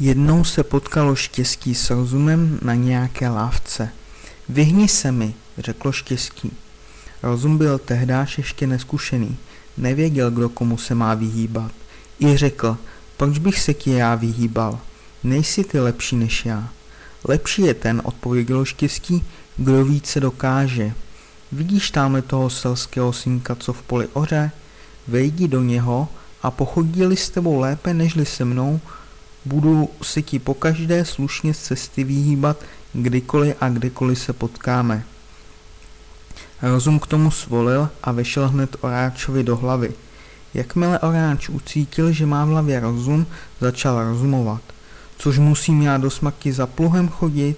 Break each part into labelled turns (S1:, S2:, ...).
S1: Jednou se potkalo štěstí s rozumem na nějaké lávce. Vyhni se mi, řeklo štěstí. Rozum byl tehdáž ještě neskušený, nevěděl, kdo komu se má vyhýbat. I řekl, proč bych se ti já vyhýbal? Nejsi ty lepší než já. Lepší je ten, odpovědělo štěstí, kdo více dokáže. Vidíš tamhle toho selského synka, co v poli oře? Vejdi do něho a pochodili s tebou lépe nežli se mnou, budu si ti pokaždé slušně z cesty vyhýbat, kdykoliv a kdekoliv se potkáme. Rozum k tomu svolil a vešel hned Oráčovi do hlavy. Jakmile Oráč ucítil, že má v hlavě rozum, začal rozumovat. Což musím já do smaky za pluhem chodit?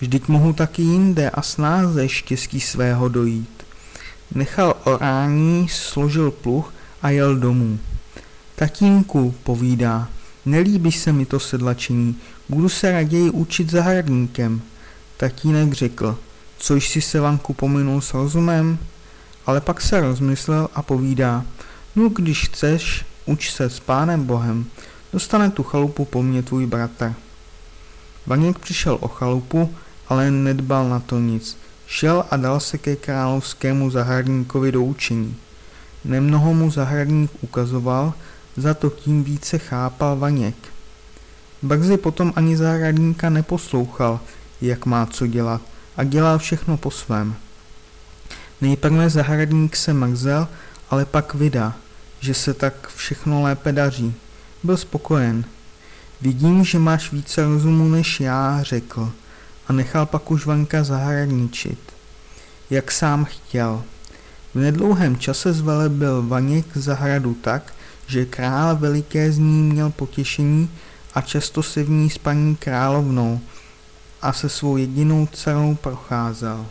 S1: Vždyť mohu taky jinde a snáze štěstí svého dojít. Nechal orání, složil pluh a jel domů. Tatínku, povídá, Nelíbí se mi to sedlačení, budu se raději učit zahradníkem. Tatínek řekl, což si se vanku pominul s rozumem? Ale pak se rozmyslel a povídá, no když chceš, uč se s pánem Bohem, dostane tu chalupu po mně tvůj bratr. Vaněk přišel o chalupu, ale nedbal na to nic. Šel a dal se ke královskému zahradníkovi do učení. Nemnoho mu zahradník ukazoval, za to tím více chápal Vaněk. Brzy potom ani zahradníka neposlouchal, jak má co dělat a dělal všechno po svém. Nejprve zahradník se mrzel, ale pak vydá, že se tak všechno lépe daří. Byl spokojen. Vidím, že máš více rozumu než já, řekl a nechal pak už Vanka zahradničit. Jak sám chtěl. V nedlouhém čase zvelebil Vaněk zahradu tak, že král veliké z ní měl potěšení a často se v ní s paní královnou a se svou jedinou dcerou procházel.